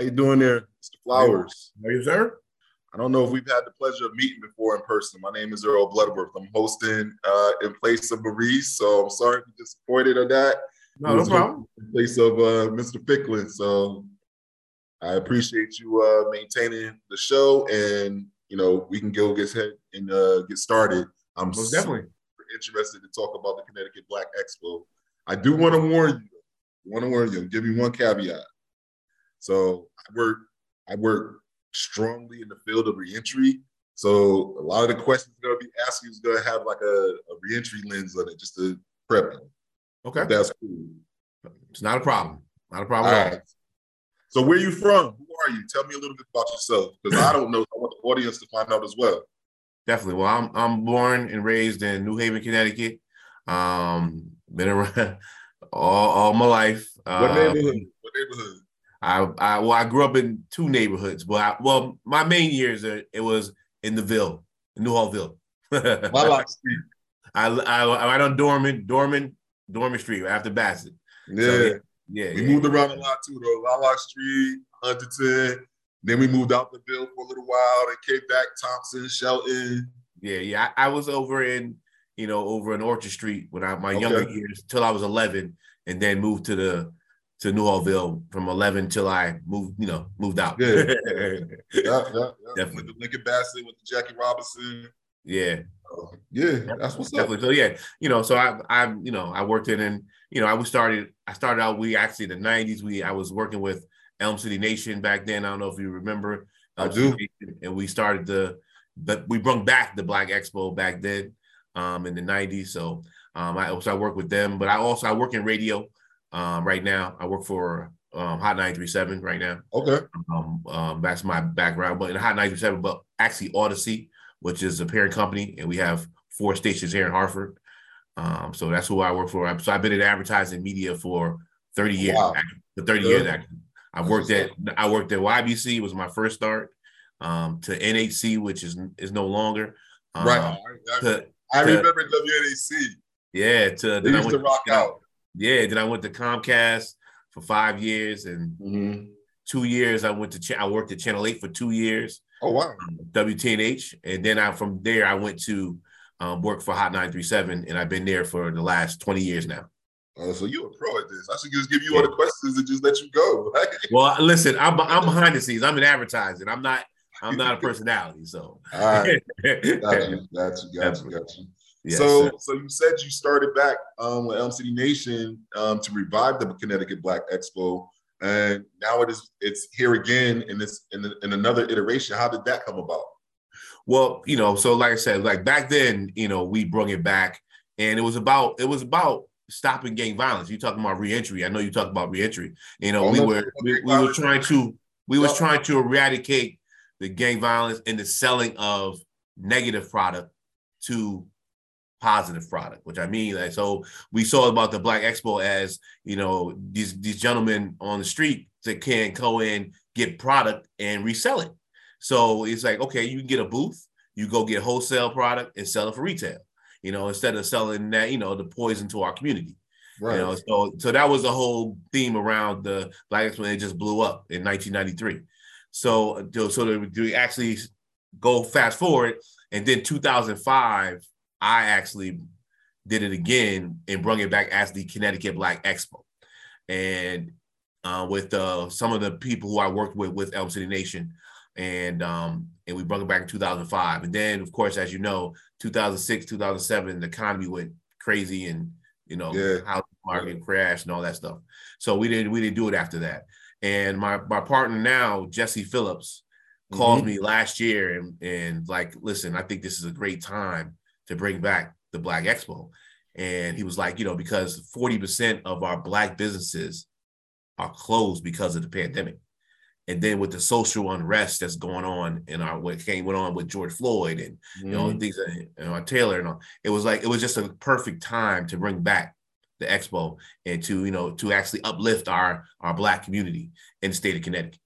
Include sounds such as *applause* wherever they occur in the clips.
How you doing there, Mr. Flowers? How you, sir? I don't know if we've had the pleasure of meeting before in person. My name is Earl Bloodworth. I'm hosting uh, in place of Maurice, so I'm sorry if you're disappointed of that. No, no problem. In place of uh, Mr. Ficklin. So I appreciate you uh, maintaining the show, and you know we can go get ahead and uh, get started. I'm Most definitely. interested to talk about the Connecticut Black Expo. I do want to warn you. Want to warn you. Give you one caveat. So I work. I work strongly in the field of reentry. So a lot of the questions going to be asked you is going to have like a, a reentry lens on it, just to prep you. Okay. That's cool. It's not a problem. Not a problem All right. So where are you from? Who are you? Tell me a little bit about yourself because I don't know. I want the audience to find out as well. Definitely. Well, I'm I'm born and raised in New Haven, Connecticut. Um, been around *laughs* all, all my life. What Uh, neighborhood? What neighborhood? I, I well, I grew up in two neighborhoods, but I, well, my main years uh, it was in the Ville, Newhallville. *laughs* I, I I right on Dorman, Dorman, Dorman Street after Bassett. Yeah. So, yeah, We yeah. moved around a lot too, though. Lilac Street, Huntington. Then we moved out the Ville for a little while. Then came back Thompson, Shelton. Yeah, yeah. I, I was over in, you know, over in Orchard Street when I my younger years till I was 11, and then moved to the to Newhallville from 11 till I moved, you know, moved out. Yeah. *laughs* Yeah, yeah, yeah. Definitely. With the Lincoln Bassett, with the Jackie Robinson. yeah, Uh, yeah, that's what's up. definitely. So yeah, you know, so I I you know I worked in and you know I was started I started out we actually in the 90s we I was working with Elm City Nation back then. I don't know if you remember. I do. And we started the but we brought back the Black Expo back then um in the 90s. So um I also I work with them, but I also I work in radio um right now. I work for um Hot 937 right now. Okay. Um, um, that's my background. But in Hot 937, but actually Audacy, which is a parent company, and we have four stations here in Hartford. Um, so that's who I work for. So I've been in advertising media for 30 years. Wow. actually, For 30 Good. years, actually. I've That's worked at I worked at YBC was my first start. Um, to NHC, which is is no longer. Um, right. I, I, To, I to- remember WNAC. yeah. To They used to rock out. Yeah. Then I went to Comcast for five years, and Mhm. two years I went to Ch- I worked at Channel Eight for two years. Oh wow. WTNH, and then I from there I went to um, work for Hot 937, and I've been there for the last 20 years now. Oh, so you're a pro at this. I should just give you all the questions and just let you go. *laughs* Well, listen, I'm I'm behind the scenes. I'm in advertising. I'm not I'm not a *laughs* personality. So, all right. Got you. Got you. Got you. Got you. Yes, so, sir. so you said you started back um, with Elm City Nation um, to revive the Connecticut Black Expo, and now it is it's here again in this in, the, in another iteration. How did that come about? well, you know, so like I said, like back then, you know, we brought it back, and it was about it was about stopping gang violence. You talking about reentry? I know you talk about reentry. You know, we were we, we were trying to we was trying to eradicate the gang violence and the selling of negative product to positive product, which I mean, like, so we saw about the Black Expo as you know these these gentlemen on the street that can go in get product and resell it. So it's like okay, you can get a booth, you go get wholesale product and sell it for retail. You know, instead of selling that, you know, the poison to our community. Right. You know, so so that was the whole theme around the Black Expo. It just blew up in 1993. Uh, so so to, to actually go fast forward, and then 2005, I actually did it again and brought it back as the Connecticut Black Expo, and uh, with uh, some of the people who I worked with with Elm City Nation, and um, and we brought it back in 2005. And then, of course, as you know, 2006, 2007, the economy went crazy, and you know, Yeah. housing market crashed and all that stuff. So we didn't we didn't do it after that. And my my partner now, Jesse Phillips, called Mhm. me last year and and like, listen, I think this is a great time to bring back the Black Expo. And he was like, you know, because 40% of our black businesses are closed because of the pandemic. And then with the social unrest that's going on in our what came went on with George Floyd and mm-hmm. you know things that, you know Taylor and all, it was like it was just a perfect time to bring back the expo and to you know to actually uplift our our black community in the state of Connecticut.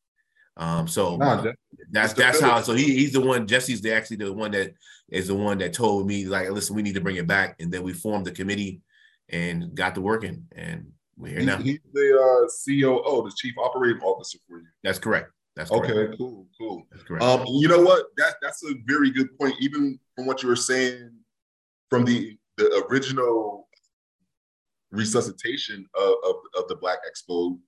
Um, so nah, that, that's that's how. So he, he's the one. Jesse's the actually the one that is the one that told me like, listen, we need to bring it back. And then we formed the committee and got to working, and we're here he, now. He's the uh, COO, the Chief Operating Officer for you. That's correct. That's correct. okay. Cool, cool. That's correct. Um, you know what? That that's a very good point. Even from what you were saying, from the the original resuscitation of, of, of the Black Expo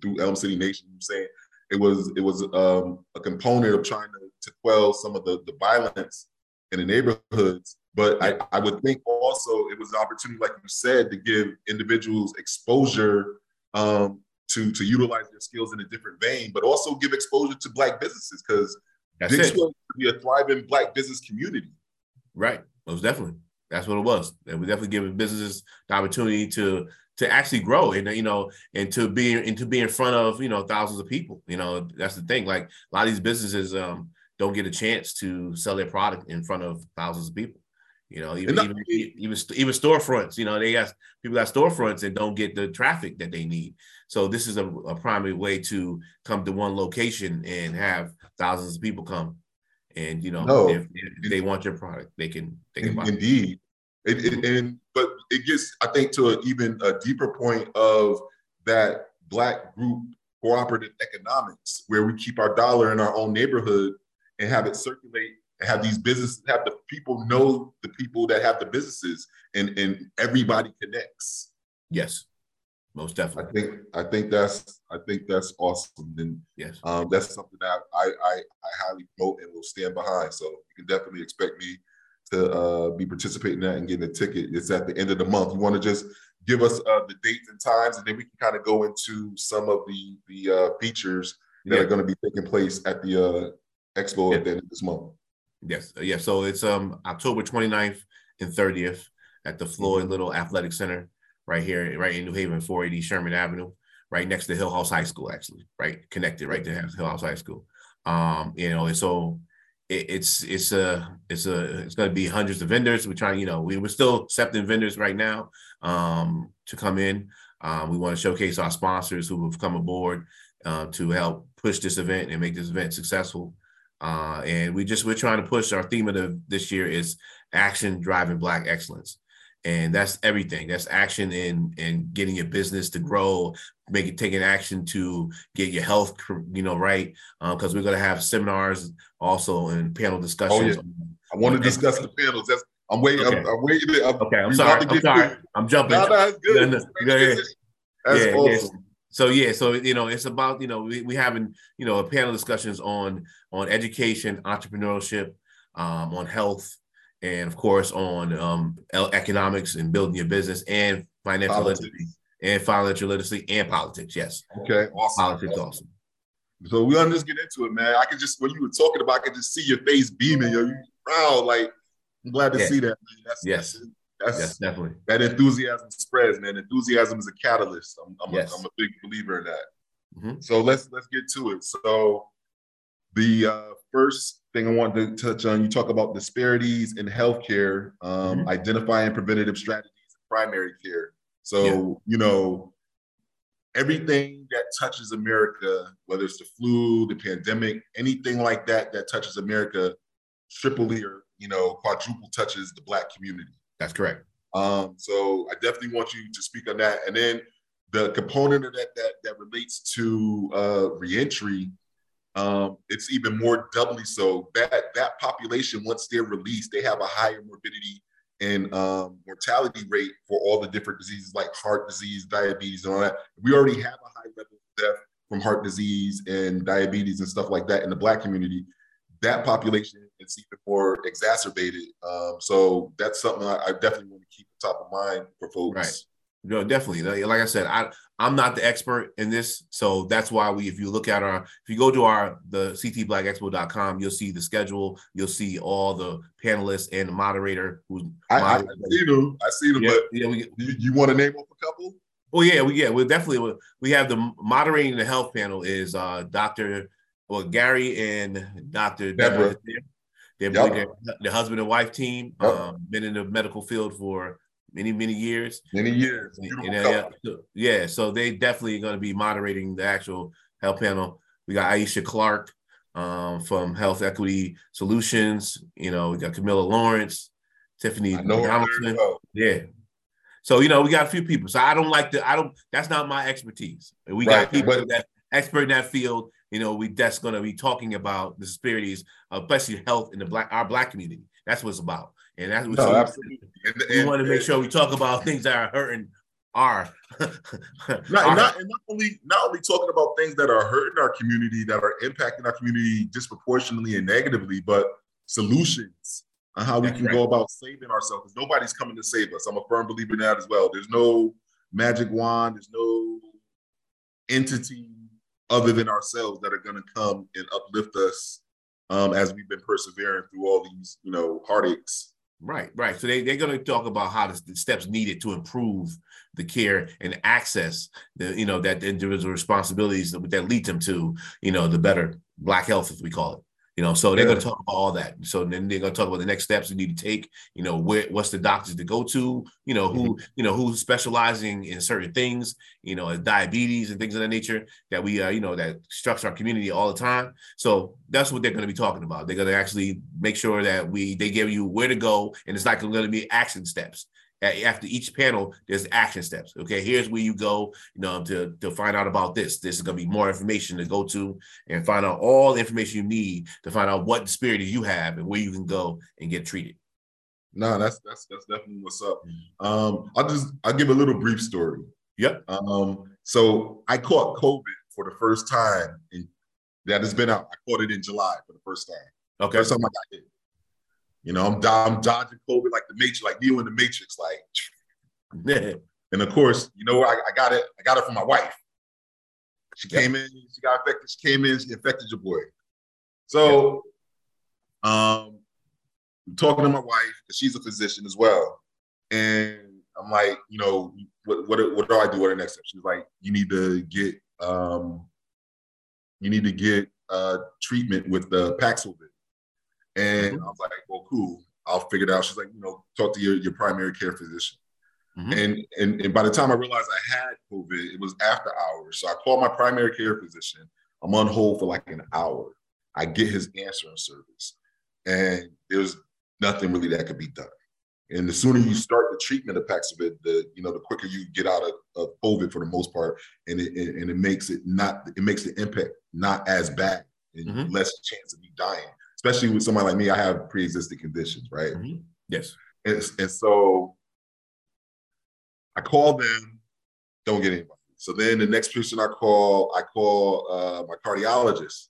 through Elm City Nation, you saying it was it was um, a component of trying to, to quell some of the, the violence in the neighborhoods. But I, I would think also it was an opportunity, like you said, to give individuals exposure um, to to utilize their skills in a different vein, but also give exposure to black businesses because Dixwell to be a thriving black business community. Right, most definitely. That's what it was. And we definitely giving businesses the opportunity to to actually grow and you know and to be and to be in front of you know thousands of people you know that's the thing. Like a lot of these businesses um don't get a chance to sell their product in front of thousands of people you know even even, even even storefronts you know they got people got storefronts and don't get the traffic that they need. So this is a, a primary way to come to one location and have thousands of people come and you know no, if, if they want your product they can they can buy indeed it, it, and but it gets, I think, to a, even a deeper point of that black group cooperative economics, where we keep our dollar in our own neighborhood and have it circulate and have these businesses, have the people know the people that have the businesses, and and everybody connects. Yes, most definitely. I think I think that's I think that's awesome, and yes, um, that's something that I, I I highly promote and will stand behind. So you can definitely expect me to uh, be participating in that and getting a ticket. It's at the end of the month. You want to just give us uh, the dates and times, and then we can kind of go into some of the the uh, features that yeah. are going to be taking place at the uh, expo yeah. at the end of this month. Yes, uh, yeah. So it's um October 29th and 30th at the Floyd mm-hmm. Little Athletic Center right here, right in New Haven, 480 Sherman Avenue, right next to Hillhouse High School, actually, right connected right to Hillhouse High School. Um, you know, and so it, it's it's a it's a it's going to be hundreds of vendors. We're trying, you know, we, we're still accepting vendors right now um, to come in. Um, we want to showcase our sponsors who have come aboard uh, to help push this event and make this event successful. Uh, and we just we're trying to push our theme of the, this year is action driving black excellence and that's everything. That's action in in getting your business to grow making taking action to get your health you know right. Because um, we're going to have seminars also and panel discussions oh, yeah. i want to discuss the panels. That's i'm waiting okay. I'm, I'm waiting I'm, okay i'm sorry i'm sorry. i'm jumping. No, no, good. No, no, yeah, that's yeah, awesome. so yeah so you know it's about you know we, we having you know a panel discussions on on education entrepreneurship um, on health and of course on um, economics and building your business and financial politics. literacy and financial literacy and politics. Yes. Okay. Awesome. Politics awesome. So we're gonna just get into it, man. I can just when you were talking about, I could just see your face beaming. Yo, you proud. Like I'm glad to yeah. see that. Man. That's, yes. That's, that's yes, definitely. That enthusiasm spreads, man. Enthusiasm is a catalyst. I'm, I'm, yes. a, I'm a big believer in that. Mm-hmm. So let's let's get to it. So the uh, first thing I want to touch on, you talk about disparities in healthcare, um, mm-hmm. identifying preventative strategies in primary care. So, yeah. you know, everything that touches America, whether it's the flu, the pandemic, anything like that that touches America, triply or you know quadruple touches the Black community. That's correct. Um, so I definitely want you to speak on that, and then the component of that that that relates to uh, reentry um, it's even more doubly so. That that population, once they're released, they have a higher morbidity and um, mortality rate for all the different diseases like heart disease, diabetes, and all that. We already have a high level of death from heart disease and diabetes and stuff like that in the Black community. That population is even more exacerbated. Um, so that's something I, I, definitely want to keep top of mind for folks. Right. No, definitely. Like I said, I I'm not the expert in this, so that's why we. If you look at our, if you go to our the ctblackexpo.com, you'll see the schedule. You'll see all the panelists and the moderator who's. I, I see them. I see them. Yeah, but yeah, we, you, you want to name off a couple? Oh yeah, we yeah, we definitely we have the moderating the health panel is uh Dr. Well Gary and Dr. Deborah. They're, yep. the husband and wife team. Yep. Um, been in the medical field for many many years. Many years. And, uh, yeah, yeah, so they definitely going to be moderating the actual health panel. We got Aisha Clark um, from Health Equity Solutions. You know, we got Camilla Lawrence, Tiffany Donaldson. Yeah, so you know, we got a few people. So I don't like to. I don't. That's not my expertise. We got people but, that expert in that field. You know, we that's going to be talking about the disparities, especially health in the black our black community. That's what it's about, and that's what no, so absolutely. And, we want to make sure we talk about things that are hurting our. *laughs* not, our not, and not only not only talking about things that are hurting our community, that are impacting our community disproportionately and negatively, but solutions on how we That's can right. go about saving ourselves. Because nobody's coming to save us. I'm a firm believer in that as well. There's no magic wand. There's no entity other than ourselves that are going to come and uplift us um, as we've been persevering through all these, you know, heartaches. Right, right. So they, they're going to talk about how the, steps needed to improve the care and access the, you know, that the individual responsibilities that, that lead them to, you know, the better black health, as we call it. You know, so they're yeah. going to talk about all that. So then they're going to talk about the next steps you need to take. You know, where what's the doctors to go to? You know, who mm-hmm. you know who's specializing in certain things. You know, diabetes and things of that nature that we uh, you know that structure our community all the time. So that's what they're going to be talking about. They're going to actually make sure that we they give you where to go, and it's not going to be action steps after each panel, there's action steps. Okay, here's where you go, you know, to, to find out about this. This is gonna be more information to go to and find out all the information you need to find out what disparities you have and where you can go and get treated. No, that's that's that's definitely what's up. Mm. Um, I'll just I'll give a little brief story. Yep. Um, so I caught COVID for the first time in that has been out. I caught it in July for the first time. Okay. First time I got. You know, I'm, I'm dodging COVID like the Matrix, like Neo in the Matrix, like. *laughs* Yeah. And of course, you know, I, I got it. I got it from my wife. She yep. came in. She got infected. She came in. She infected your boy. So, yep. um, I'm talking to my wife because she's a physician as well, and I'm like, you know, what what what do I do? What the next step? She's like, you need to get um, you need to get uh treatment with the Paxlovid. And mm-hmm. I was like, well, cool. I'll figure it out. She's like, you know, talk to your, your primary care physician. Mm-hmm. And, and and by the time I realized I had COVID, it was after hours. So I called my primary care physician. I'm on hold for like an hour. I get his answering service, and there's nothing really that could be done. And the sooner you start the treatment of Paxlovid, the you know the quicker you get out of, of COVID for the most part, and it, and it makes it not it makes the impact not as bad and mm-hmm. less chance of you dying especially with somebody like me, I have pre-existing conditions, right? Mm-hmm. Yes. And, and so I call them, don't get anybody. So then the next person I call, I call uh, my cardiologist.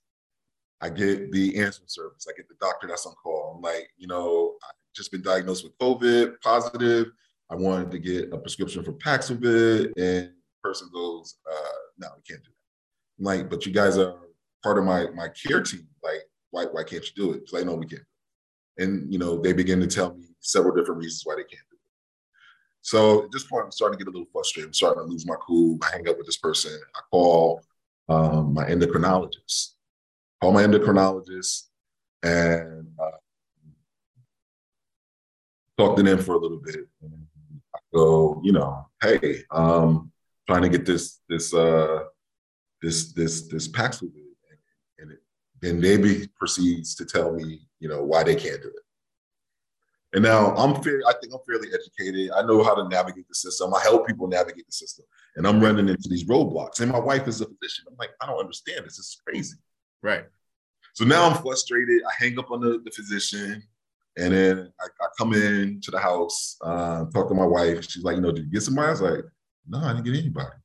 I get the answering service. I get the doctor that's on call. I'm like, you know, I've just been diagnosed with COVID, positive. I wanted to get a prescription for Paxlovid, and person goes, uh, "No, we can't do that." I'm like, but you guys are part of my my care team. Why, why can't you do it? It's like, no, we can't. And, you know, they begin to tell me several different reasons why they can't do it. So at this point, I'm starting to get a little frustrated. I'm starting to lose my cool. I hang up with this person. I call um, my endocrinologist. Call my endocrinologist and uh, talk to them for a little bit. And I go, you know, hey, um, trying to get this this uh, this this this Paxlovid then Navy proceeds to tell me, you know, why they can't do it. And now I'm fair, I think I'm fairly educated. I know how to navigate the system. I help people navigate the system. And I'm running into these roadblocks. And my wife is a physician. I'm like, I don't understand this. This is crazy. Right. So now I'm frustrated. I hang up on the, the physician. And then I, I, come in to the house, uh, talk to my wife. She's like, you know, did you get somebody? I was like, no, I didn't get anybody.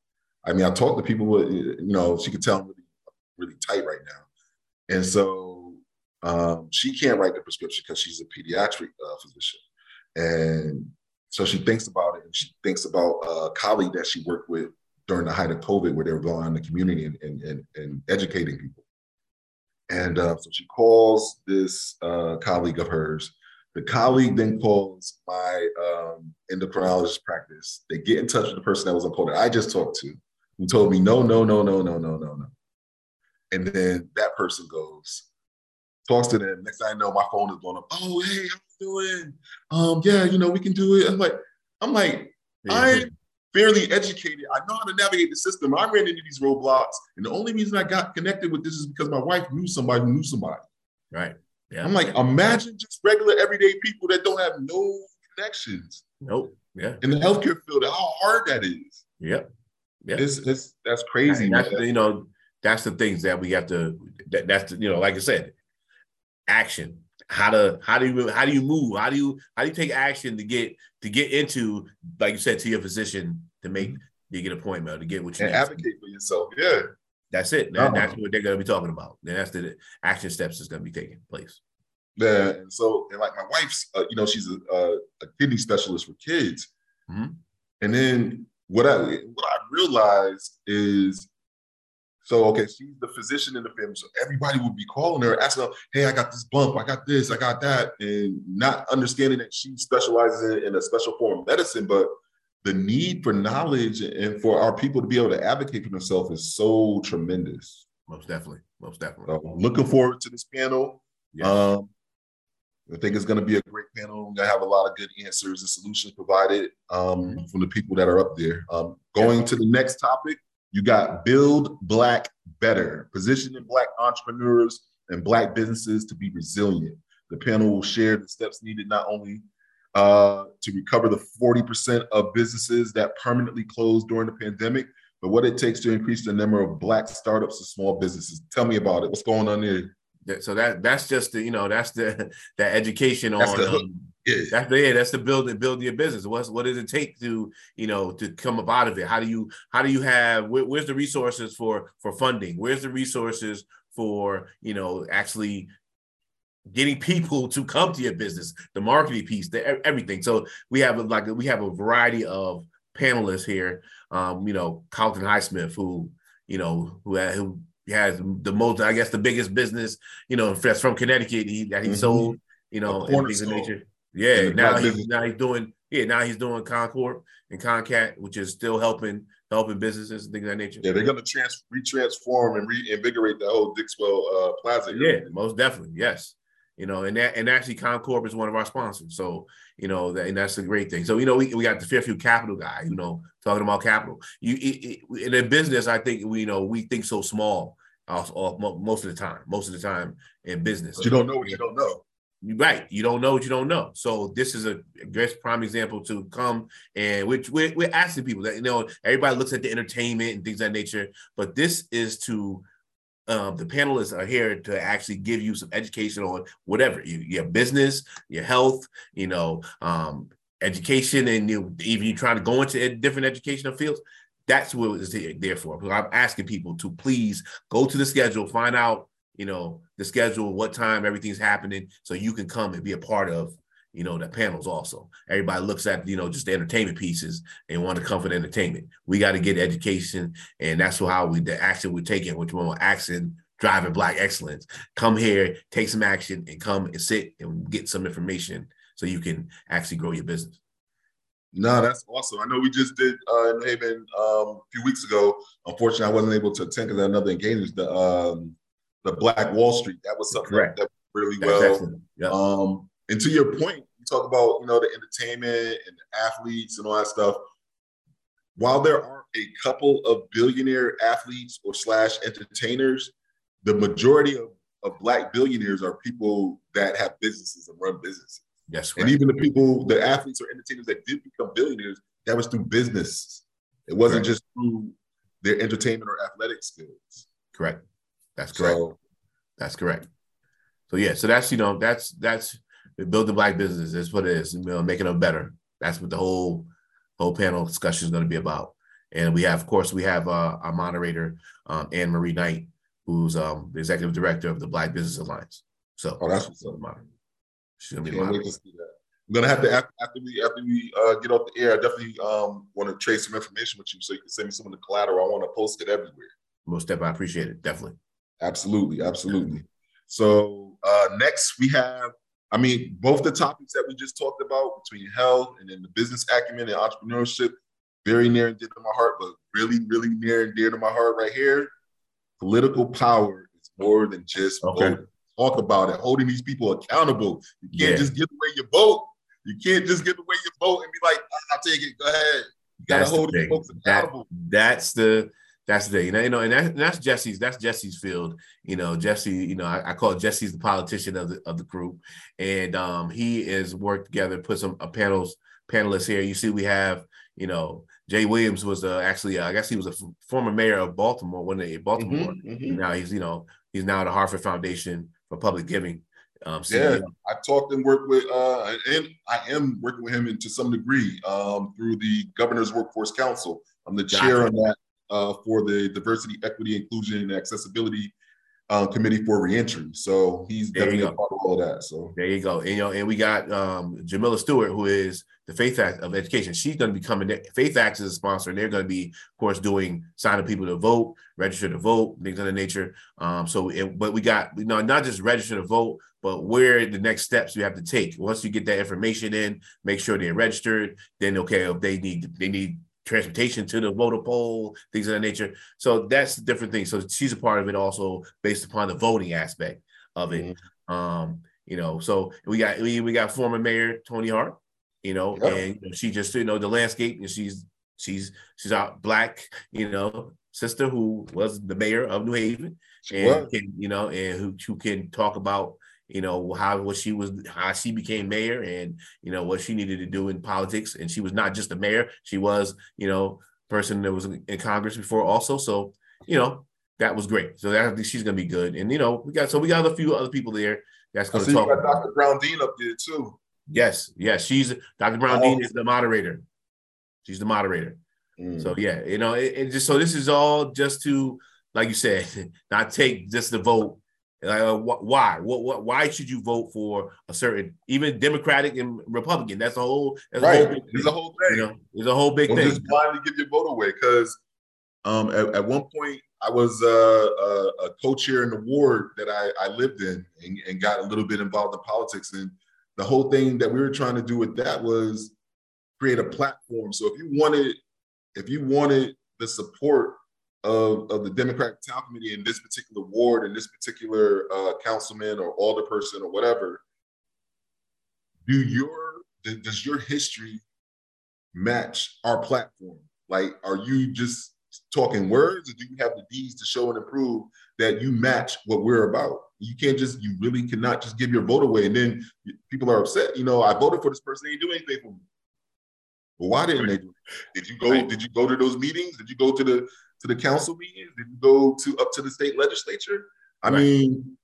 I mean, I talked to people, you know, she could tell I'm really, really tight right now. And so um, she can't write the prescription because she's a pediatric uh, physician. And so she thinks about it and she thinks about a colleague that she worked with during the height of COVID where they were going in the community and, and, and, and educating people. And uh, so she calls this uh, colleague of hers The colleague then calls my um, endocrinologist practice. They get in touch with the person that was on call that I just talked to, who told me no, no, no, no, no, no, no, no. And then that person goes, talks to them. Next thing I know, my phone is blowing up. Oh, hey, how you doing? Um, yeah, you know, we can do it. I'm like, I'm like, Yeah. I'm fairly educated. I know how to navigate the system. I ran into these roadblocks, and the only reason I got connected with this is because my wife knew somebody who knew somebody. Right. Yeah. I'm like, imagine just regular everyday people that don't have no connections nope. Yeah. in the healthcare field. How hard that is. Yep. Yeah. It's, it's that's crazy. That's you know that's the things that we have to that, that's the, you know like I said action how to how do you how do you move how do you how do you take action to get to get into like you said to your physician to make you get an appointment or to get what you and need. advocate for yourself. Yeah. That's it. Uh-huh. That's what they're going to be talking about. And that's the action steps that's going to be taking place. Yeah, and so and like my wife's, uh, you know, she's a, a, a kidney specialist for kids, Mhm. and then what I what I realized is, so okay, she's the physician in the family, so everybody would be calling her, asking her, "Hey, I got this bump, I got this, I got that," and not understanding that she specializes in, in a special form of medicine, but the need for knowledge and for our people to be able to advocate for themselves is so tremendous. Most definitely. Most definitely. So looking forward to this panel. Yes. Um, I think it's going to be a great panel. We're going to have a lot of good answers and solutions provided um, from the people that are up there. Um, going to the next topic, you got Build Black Better, positioning Black entrepreneurs and Black businesses to be resilient. The panel will share the steps needed not only uh, to recover the 40% of businesses that permanently closed during the pandemic, but what it takes to increase the number of Black startups and small businesses. Tell me about it. What's going on there? That- so that that's just the you know that's the *laughs* that education That's on the um, Yeah. that's the yeah, that's the build build your business. What's what does it take to you know to come up out of it? How do you how do you have where, where's the resources for for funding? Where's the resources for you know actually getting people to come to your business, the marketing piece, the everything. So we have a- like we have a variety of panelists here. Um, you know, Carlton Highsmith, who you know who ha- who has the most, I guess, the biggest business. You know, that's from Connecticut. He, that he Mhm. sold. You know, A and things of nature. Yeah, now he's business. now he's doing yeah now he's doing ConnCORP and ConnCAT, which is still helping helping businesses and things of that nature. Yeah, they're gonna trans retransform and reinvigorate the whole Dixwell uh, Plaza. Yeah, most definitely. Yes. You know, and that and actually ConnCORP is one of our sponsors. So, you know, that, and that's a great thing. So, you know, we, we got the Fairfield Capital guy, you know, talking about capital. You it, it, in a business, I think we you know we think so small uh, mo- most of the time. Most of the time in business. But you don't know what you don't know. Right. You don't know what you don't know. So this is a great prime example to come and which we're, we're asking people that you know everybody looks at the entertainment and things of that nature, but this is to um, the panelists are here to actually give you some education on whatever you, your business, your health, you know, um, education, and you even you trying to go into different educational fields. That's what it's there for. Because I'm asking people to please go to the schedule, find out, you know, the schedule, what time everything's happening, so you can come and be a part of, you know, the panels also. Everybody looks at, you know, just the entertainment pieces and want to come for the entertainment. We got to get education, and that's how we the action we're taking, which one action driving black excellence. Come here, take some action, and come and sit and get some information so you can actually grow your business. No, that's awesome. I know we just did uh, in Haven um, a few weeks ago. Unfortunately, I wasn't able to attend because I had another engagement. The um, the Black Wall Street. That was something Correct. that really That's well. excellent. Yeah. Um, and to your point, you talk about you know the entertainment and the athletes and all that stuff. While there are a couple of billionaire athletes or slash entertainers, the majority of, of black billionaires are people that have businesses and run businesses. Yes, And even the people, the athletes or entertainers that did become billionaires, that was through business. It wasn't Correct. just through their entertainment or athletic skills. correct. That's correct. So That's correct. So yeah, so that's you know that's that's build the black business. That's what it is. You know, making them better. That's what the whole whole panel discussion is going to be about. And we have, of course, we have uh, our moderator um, Anne Marie Knight, who's um, the executive director of the Black Business Alliance. So Oh, that's what's up. She's gonna be can't wait to see that. I'm gonna have to after, after we after we uh, get off the air. I definitely um, want to trade some information with you so you can send me some of the collateral. I want to post it everywhere. Most step, I appreciate it definitely. Absolutely, absolutely. So uh, next we have I mean, both the topics that we just talked about between health and then the business acumen and entrepreneurship, very near and dear to my heart, but really, really near and dear to my heart right here. Political power is more than just Okay. voting. Talk about it, holding these people accountable. You can't Yeah. just give away your vote. You can't just give away your vote and be like, "Ah, I'll take it. Go ahead. You gotta That's the hold these thing. folks That- accountable. That's the that's the thing. You know, you know, and, that, and that's Jesse's that's Jesse's field. You know, Jesse, you know, I, I call Jesse's the politician of the of the group. And um he is worked together, put some uh, panels, panelists here. You see, we have, you know, Jay Williams was uh, actually, uh, I guess he was a f- former mayor of Baltimore, when they Baltimore. Mhm, mhm. Now he's, you know, he's now at the Hartford Foundation for Public Giving. Um, Yeah, CEO. I talked and worked with, uh, and I am working with him and to some degree um, through the Governor's Workforce Council. I'm the chair on that uh, for the Diversity, Equity, Inclusion, and Accessibility uh, Committee for Reentry. So he's There definitely a part of all that. So There you go. And you know, and we got um Jamila Stewart, who is the Faith Act of Education. She's going to be coming. Faith Act is a sponsor, and they're going to be, of course, doing signing people to vote, register to vote, things of that nature. Um, so, it, but we got you know not just register to vote, but where the next steps you have to take. Once you get that information in, make sure they're registered. Then okay, if they need they need transportation to the voter poll, things of that nature. So that's a different thing. So she's a part of it also based upon the voting aspect of it. Um, you know, so we got we, we got former mayor Toni Harp, you know, Yeah. and you know, she just you know the landscape, and she's she's she's our black, you know, sister who was the mayor of New Haven, and can, you know, and who, who can talk about you know how what she was how she became mayor and you know what she needed to do in politics and she was not just a mayor she was you know person that was in congress before also so you know that was great so that she's gonna be good and you know we got so we got a few other people there that's gonna see you talk got Dr. Brown Dean up there too. yes yes she's dr brown dean is the moderator she's the moderator Mm. so yeah, you know, it just so this is all just to, like you said, *laughs* not take just the vote. Like, uh, wh- why? What? What? Why should you vote for a certain, even Democratic and Republican? That's a whole. That's a whole right, big there's thing. a whole You thing. know, there's a whole big Don't thing. just blindly give your vote away because um, at, at one point I was uh, a, a co-chair in the ward that I, I lived in and, and got a little bit involved in politics. And the whole thing that we were trying to do with that was create a platform. So if you wanted, if you wanted the support of, of the Democratic Town Committee in this particular ward and this particular uh, councilman or alderperson or whatever, do your does your history match our platform? Like, are you just talking words, or do you have the deeds to show and improve that you match what we're about? You can't just, you really cannot just give your vote away, and then people are upset. You know, I voted for this person; they didn't do anything for me. Well, why didn't they do? it? Did you go? Did you go to those meetings? Did you go to the to the council meetings? Did you go to up to the state legislature? I Right. mean,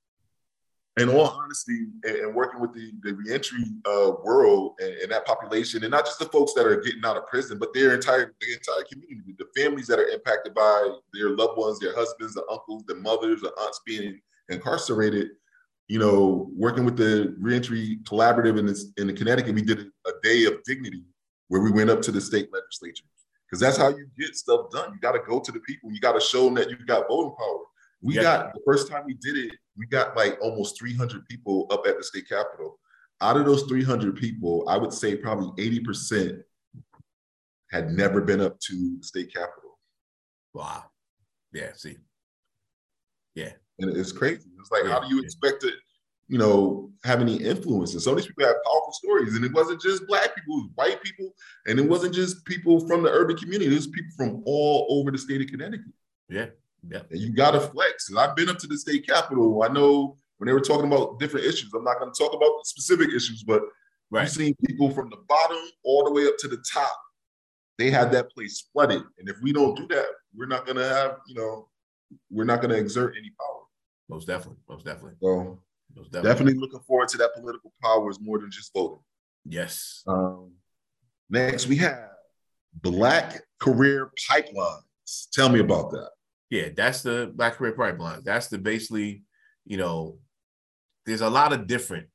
in all honesty, and, and working with the, the reentry uh, world and, and that population, and not just the folks that are getting out of prison, but their entire the entire community, the families that are impacted by their loved ones, their husbands, their uncles, their mothers, their aunts being incarcerated. You know, working with the reentry collaborative in this in the Connecticut, we did a day of dignity where we went up to the state legislature because that's how you get stuff done. You got to go to the people. You got to show them that you got voting power. We Yeah. got the first time we did it, we got like almost 300 people up at the state capitol. Out of those 300 people, I would say probably 80% had never been up to the state capitol. Wow. Yeah. See. Yeah. And it's crazy. It's like, how do you yeah. expect to, you know, have any influence? And some of these people have powerful stories. And it wasn't just black people, it was white people. And it wasn't just people from the urban community. It was people from all over the state of Connecticut. Yeah. Yeah. And you gotta flex. And I've been up to the state capitol. I know when they were talking about different issues. I'm not gonna talk about the specific issues, but Right. you've seen people from the bottom all the way up to the top. They had that place flooded. And if we don't do that, we're not gonna have, you know, we're not gonna exert any power. Most definitely. Most definitely. So definitely. definitely looking forward to that political power is more than just voting. Yes. Um, next we have Black Career Pipelines. Tell me about that. Yeah, that's the Black Career Pipelines. That's the basically, you know, there's a lot of different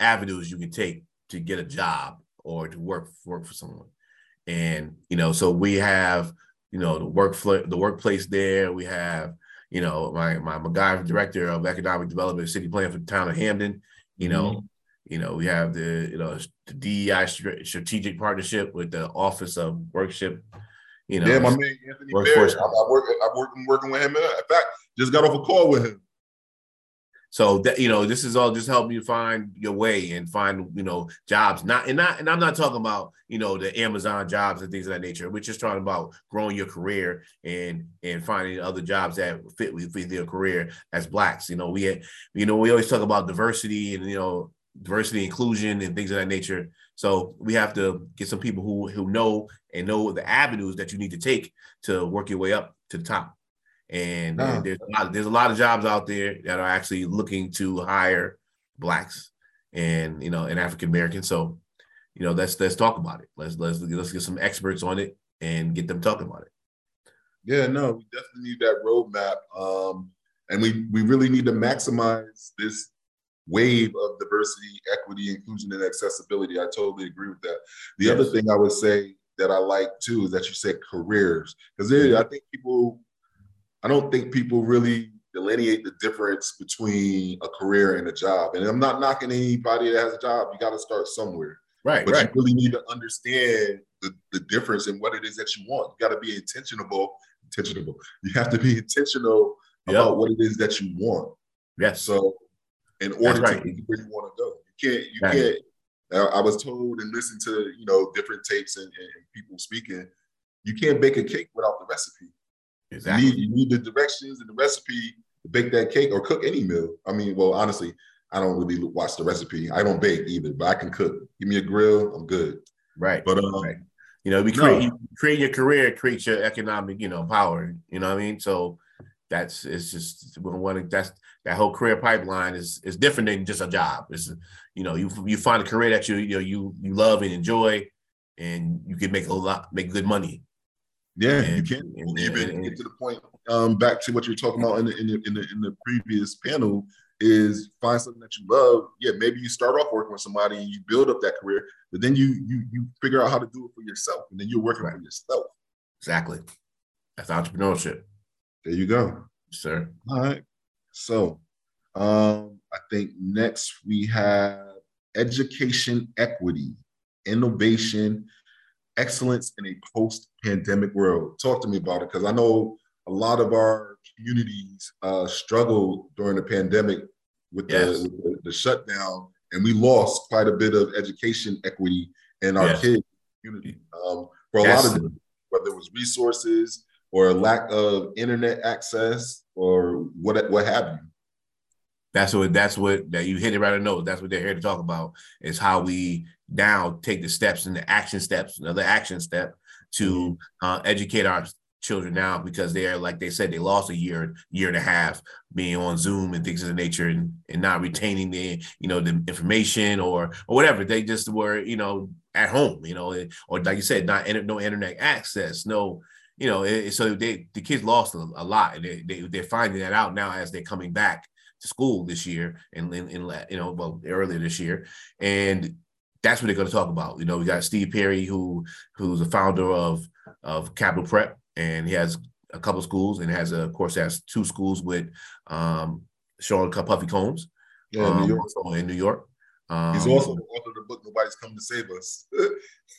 avenues you can take to get a job or to work work for someone. And you know, so we have, you know, the work the workplace there. We have, you know, my my MacGyver director of economic development city plan for the town of Hamden. You know, mm-hmm. You know, we have the you know the DEI strategic partnership with the Office of Workship. You know, yeah, my man Anthony workforce. Barrett. I, I work, I work, working with him. In fact, just got off a call with him. So that you know, this is all just helping you find your way and find you know jobs. Not and not and I'm not talking about you know the Amazon jobs and things of that nature. We're just talking about growing your career and and finding other jobs that fit with, with your career as blacks. You know, we you know we always talk about diversity and you know diversity inclusion and things of that nature. So we have to get some people who who know and know the avenues that you need to take to work your way up to the top. And, and there's a lot, there's a lot of jobs out there that are actually looking to hire blacks and you know and African Americans. So you know let's let's talk about it. Let's let's let's get some experts on it and get them talking about it. Yeah, no, we definitely need that roadmap, um, and we we really need to maximize this wave of diversity, equity, inclusion, and accessibility. I totally agree with that. The yes. other thing I would say that I like too is that you said careers, because I think people I don't think people really delineate the difference between a career and a job. And I'm not knocking anybody that has a job. You got to start somewhere. Right. But right. you really need to understand the, the difference in what it is that you want. You got to be intentional. Intentional. You have to be intentional yep. about what it is that you want. Yes. So in order right. to get where you want to go, you can't, you right. can't. I was told and listened to, you know, different tapes and, and people speaking, you can't bake a cake without the recipe. Exactly. You need, you need the directions and the recipe to bake that cake or cook any meal. I mean, well, honestly, I don't really watch the recipe. I don't bake either, but I can cook. Give me a grill, I'm good. Right. But um, right. you know, we create no. create your career, create your economic, you know, power. You know what I mean? So that's it's just one that's that whole career pipeline is is different than just a job. It's you know, you you find a career that you you know you you love and enjoy and you can make a lot make good money yeah, and, you can't and, even and, get to the point. Um, back to what you are talking about in the, in the in the in the previous panel is find something that you love. Yeah, maybe you start off working with somebody and you build up that career, but then you you you figure out how to do it for yourself, and then you're working right. for yourself. Exactly. That's entrepreneurship. There you go, sir. All right. So, um, I think next we have education equity, innovation, excellence in a post-pandemic world. Talk to me about it because I know a lot of our communities uh, struggled during the pandemic with, yes. the, the, the, shutdown, and we lost quite a bit of education equity in our yes. kids community um, for a yes. lot of them, whether it was resources or lack of internet access or what what have you. That's what that's what that you hit it right on the nose. That's what they're here to talk about is how we now take the steps and the action steps, another action step to mm-hmm. uh, educate our children now because they are like they said they lost a year year and a half being on zoom and things of the nature and, and not retaining the you know the information or or whatever they just were you know at home you know or like you said not no internet access no you know it, so they the kids lost a, a lot and they, they they're finding that out now as they're coming back to school this year and in, in, in you know well earlier this year and that's what they're going to talk about. You know, we got Steve Perry, who who's a founder of of Capital Prep, and he has a couple schools, and has a, of course has two schools with um, Sean Puffy Combs, yeah, in New um, York. Also in New York. Um, He's also the author of the book "Nobody's Coming to Save Us."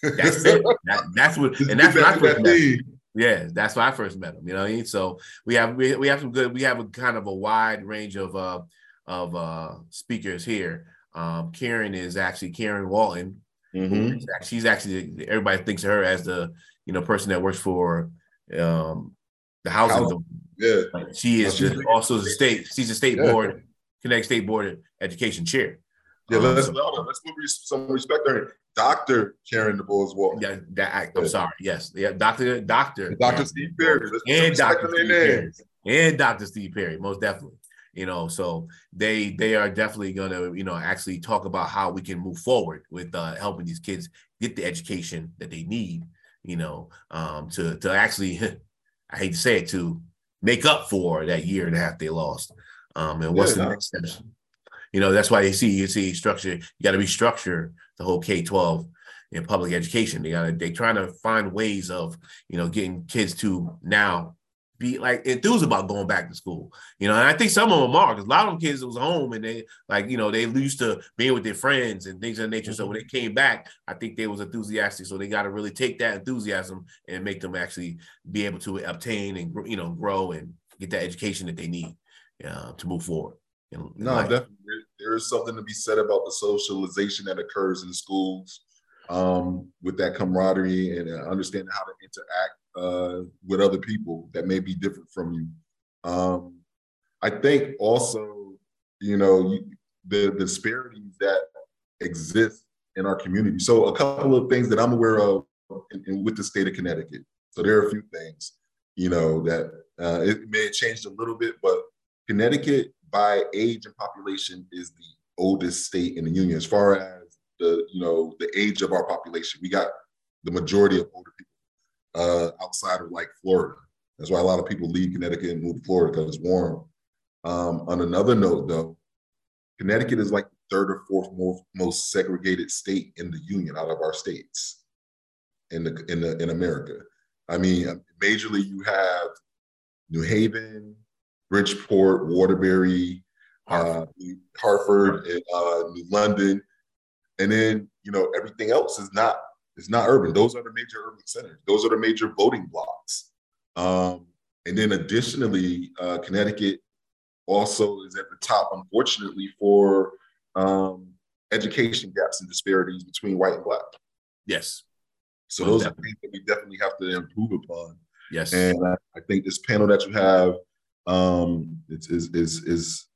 that's it. That, that's what, *laughs* and that's what I first met him. Yeah, that's why I first met him. You know what I mean? So we have we, we have some good. We have a kind of a wide range of uh of uh speakers here. Um, Karen is actually Karen Walton. Mm-hmm. She's actually everybody thinks of her as the you know person that works for um, the housing. housing. Yeah, she is the, also the state. She's a state yeah. board, Connecticut State Board of Education chair. Yeah, um, let's so, let's put some respect on her. Doctor Karen DuBois Walton. Yeah, that, I'm sorry. Yes, yeah, Doctor Doctor. Doctor Steve Perry. And Doctor Steve Perry. and Doctor Steve Perry, most definitely. You know so they they are definitely going to you know actually talk about how we can move forward with uh, helping these kids get the education that they need you know um, to to actually *laughs* i hate to say it to make up for that year and a half they lost. Um, and what's yeah, the next step? you know that's why you see you see structure you got to restructure the whole k-12 in public education they got to they trying to find ways of you know getting kids to now be like enthused about going back to school. You know, and I think some of them are because a lot of them kids was home and they like, you know, they used to being with their friends and things of nature. Mm-hmm. So when they came back, I think they was enthusiastic. So they got to really take that enthusiasm and make them actually be able to obtain and you know grow and get that education that they need uh, to move forward. no. There is something to be said about the socialization that occurs in schools um, with that camaraderie and uh, understanding how to interact uh, with other people that may be different from you. Um, I think also, you know, you, the, the disparities that exist in our community. So a couple of things that I'm aware of in, in, with the state of Connecticut. So there are a few things, you know, that uh, it may have changed a little bit, but Connecticut by age and population is the oldest state in the union as far as the, you know, the age of our population. We got the majority of older people uh, outside of like Florida. That's why a lot of people leave Connecticut and move to Florida because it's warm. Um, on another note, though, Connecticut is like the third or fourth most, most segregated state in the union out of our states in the in the in America. I mean, majorly you have New Haven, Bridgeport, Waterbury, uh, Hartford, and, uh, New London, and then you know everything else is not it's not urban. Those are the major urban centers. Those are the major voting blocks. Um, and then additionally, uh, Connecticut also is at the top, unfortunately, for um, education gaps and disparities between white and black. Yes. So those definitely. are things that we definitely have to improve upon. Yes. And I, I think this panel that you have um, is, is, is, is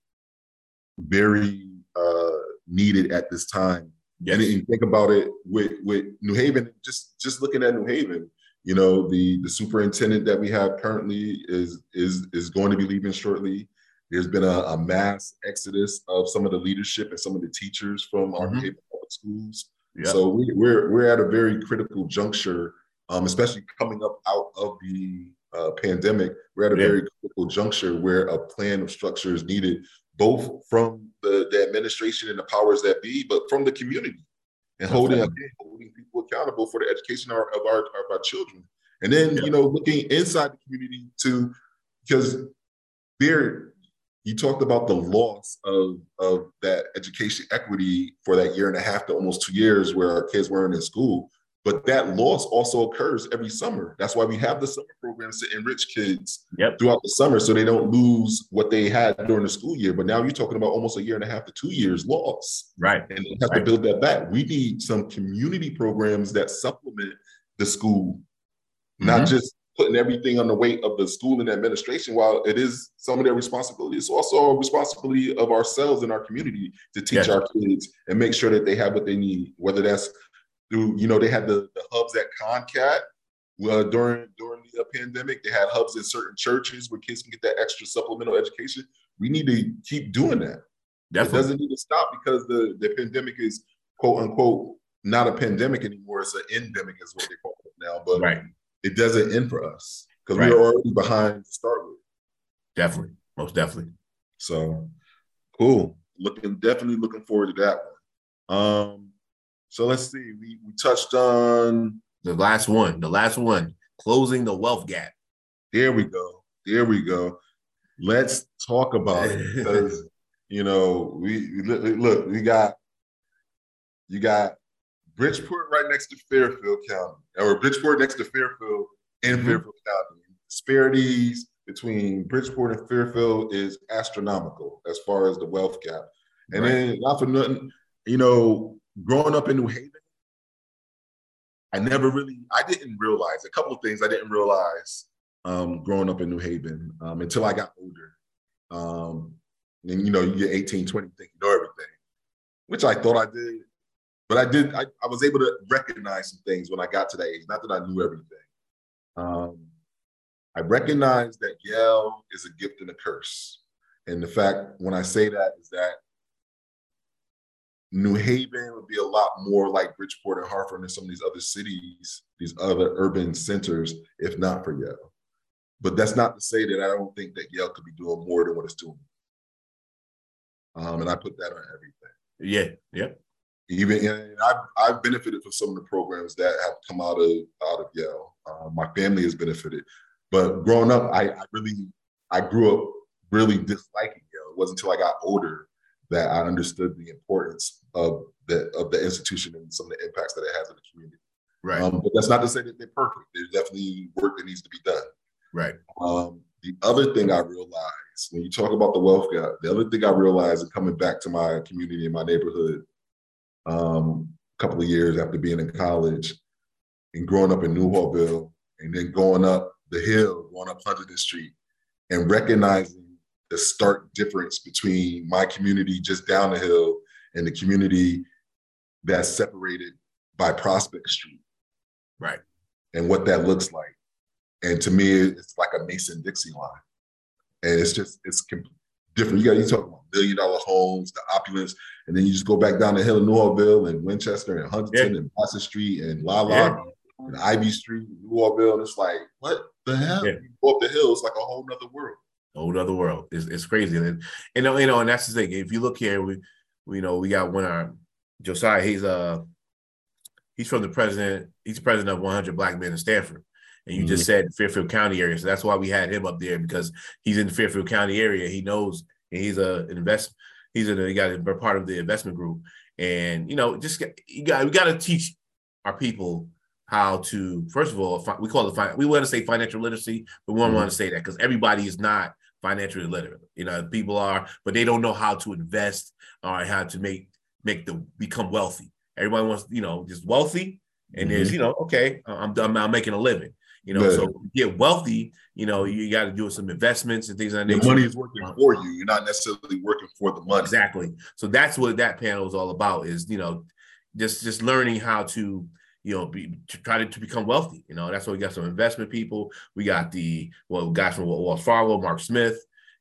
very uh, needed at this time Yes. And, and think about it with with New Haven. Just just looking at New Haven, you know, the the superintendent that we have currently is is is going to be leaving shortly. There's been a, a mass exodus of some of the leadership and some of the teachers from our mm-hmm. Public schools. Yep. So we, we're we're at a very critical juncture, um, especially coming up out of the uh, pandemic. We're at a very critical juncture where a plan of structure is needed both from the, the administration and the powers that be, but from the community and holding holding people accountable for the education of our, of our, of our children. And then, yeah. you know, looking inside the community to, because there, you talked about the loss of, of that education equity for that year and a half to almost two years where our kids weren't in school. But that loss also occurs every summer. That's why we have the summer programs to enrich kids yep. throughout the summer so they don't lose what they had during the school year. But now you're talking about almost a year and a half to two years loss. Right. And you have right. to build that back. We need some community programs that supplement the school, mm-hmm. not just putting everything on the weight of the school and administration. While it is some of their responsibility, it's also a responsibility of ourselves and our community to teach yes. our kids and make sure that they have what they need, whether that's through, you know, they had the, the hubs at ConnCAT during during the pandemic. They had hubs in certain churches where kids can get that extra supplemental education. We need to keep doing that. Definitely. It doesn't need to stop because the, the pandemic is quote unquote not a pandemic anymore. It's an endemic, is what they call it now. But right. it doesn't end for us because right. we are already behind to start with. Definitely, most definitely. So cool. Looking definitely looking forward to that one. Um, so let's see. We we touched on the last one. The last one. Closing the wealth gap. There we go. There we go. Let's talk about it *laughs* because you know we look. We got you got Bridgeport right next to Fairfield County, or Bridgeport next to Fairfield in mm-hmm. Fairfield County. Disparities between Bridgeport and Fairfield is astronomical as far as the wealth gap. And right. then not for nothing, you know, growing up in New Haven, I never really, I didn't realize a couple of things I didn't realize um, growing up in New Haven um, until I got older. Um, and you know, you get 18, 20, think you know everything, which I thought I did. But I did, I, I was able to recognize some things when I got to that age. Not that I knew everything. Um, I recognized that Yale is a gift and a curse. And the fact when I say that is that New Haven would be a lot more like Bridgeport and Hartford and some of these other cities, these other urban centers, if not for Yale. But that's not to say that I don't think that Yale could be doing more than what it's doing. Um, and I put that on everything. Yeah, yeah. Even and I've I've benefited from some of the programs that have come out of out of Yale. Uh, my family has benefited. But growing up, I, I really I grew up really disliking Yale. It wasn't until I got older that I understood the importance of the of the institution and some of the impacts that it has in the community. Right. Um, but that's not to say that they're perfect. There's definitely work that needs to be done. Right. Um, the other thing I realized when you talk about the wealth gap, the other thing I realized and coming back to my community and my neighborhood um, a couple of years after being in college and growing up in Newhallville and then going up the hill, going up 100th Street and recognizing the stark difference between my community just down the hill and the community that's separated by Prospect Street. Right. And what that looks like. And to me, it's like a Mason Dixie line. And it's just, it's different. You got, you talk about million dollar homes, the opulence, and then you just go back down the hill in Newhallville and Winchester and Huntington yeah. and Boston Street and La La yeah. and Ivy Street, Newhallville. And it's like, what the hell? Yeah. You go up the hill, it's like a whole nother world. Whole other world. It's, it's crazy. And, you know, you know, and that's the thing. If you look here, we, we you know, we got one our Josiah, he's uh he's from the president, he's president of 100 Black Men in Stamford. And you mm-hmm. just said Fairfield County area. So that's why we had him up there because he's in the Fairfield County area. He knows and he's a invest he's a he got a part of the investment group. And you know, just you got we got to teach our people how to first of all we call it we want to say financial literacy, but we don't mm-hmm. want to say that because everybody is not financially literate. You know, people are, but they don't know how to invest or how to make make them become wealthy. Everybody wants, you know, just wealthy, and mm-hmm. there's, you know, okay, I'm done. I'm making a living. You know, so get wealthy. You know, you got to do some investments and things like that. The money is working for you. You're not necessarily working for the money. Exactly. So that's what that panel is all about. Is you know, just just learning how to you know, be to try to, to become wealthy. You know, that's why we got some investment people. We got the well, guys from Wells Fargo, Mark Smith.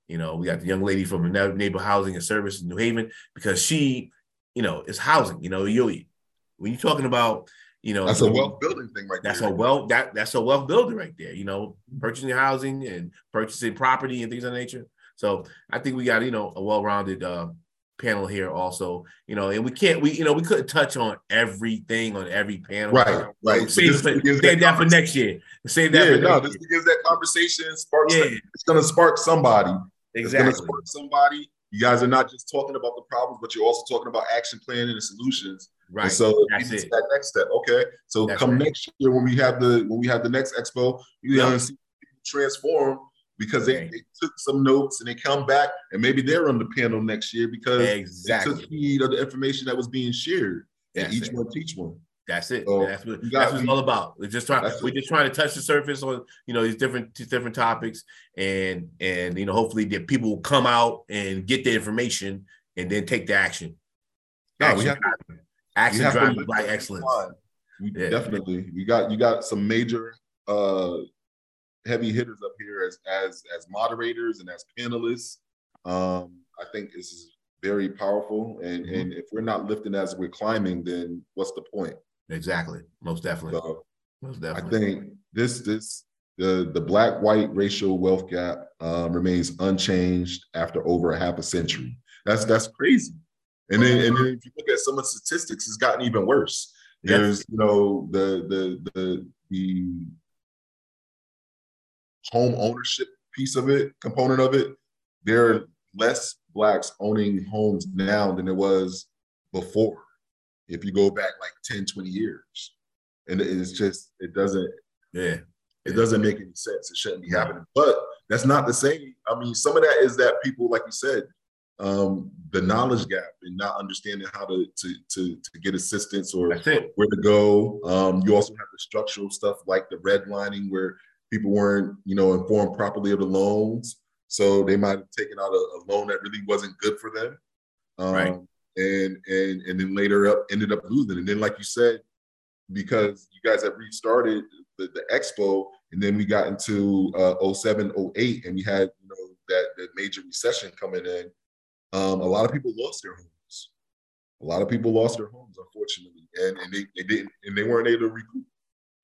You know, we got the young lady from Neighbor Housing and Service in New Haven because she, you know, is housing. You know, you when you're talking about, you know, that's a wealth building thing right that's there. a wealth that that's a wealth building right there. You know, purchasing housing and purchasing property and things of that nature. So I think we got you know a well-rounded uh, panel here also. You know, and we can't we you know we couldn't touch on everything on every panel. Right, right. Save, so save that, that for next year. Save that. Yeah, no, this gives that conversation sparks. Yeah. it's gonna spark somebody. Exactly. It's gonna spark somebody. You guys are not just talking about the problems, but you're also talking about action planning and solutions. Right. And so That's it. that next step. Okay. So That's come right. next year when we have the when we have the next expo, you yep. know, see transform because they, they, took some notes and they come back and maybe they're on the panel next year because exactly. they took heed of the information that was being shared That's and each it. one teach one. That's it. So that's what that's what it's all about. We're just trying. We're just trying to touch the surface on you know these different these different topics, and and you know hopefully that people will come out and get the information and then take the action. No, action, we have, action driving black excellence. We yeah. Definitely, we got you got some major uh heavy hitters up here as as as moderators and as panelists. Um, I think this is very powerful, and mm-hmm. and if we're not lifting as we're climbing, then what's the point? Exactly. Most definitely. So Most definitely. I think this this the the black white racial wealth gap um, remains unchanged after over a half a century. That's that's crazy. And then and then if you look at some of the statistics, it's gotten even worse. There's you know the the the the home ownership piece of it, component of it. There are less blacks owning homes now than there was before if you go back like 10, 20 years. And it's just, it doesn't, yeah, it doesn't make any sense. It shouldn't be happening. But that's not the same. I mean, some of that is that people, like you said, um, the knowledge gap and not understanding how to to to, to get assistance or where to go. Um, you also have the structural stuff like the redlining where people weren't, you know, informed properly of the loans. So they might have taken out a, a loan that really wasn't good for them. Um, right and and and then later up ended up losing. And then, like you said, because you guys have restarted the, the expo, and then we got into uh, 07, 08, and we had you know that that major recession coming in. Um, a lot of people lost their homes. A lot of people lost their homes, unfortunately, and and they, they didn't and they weren't able to recoup.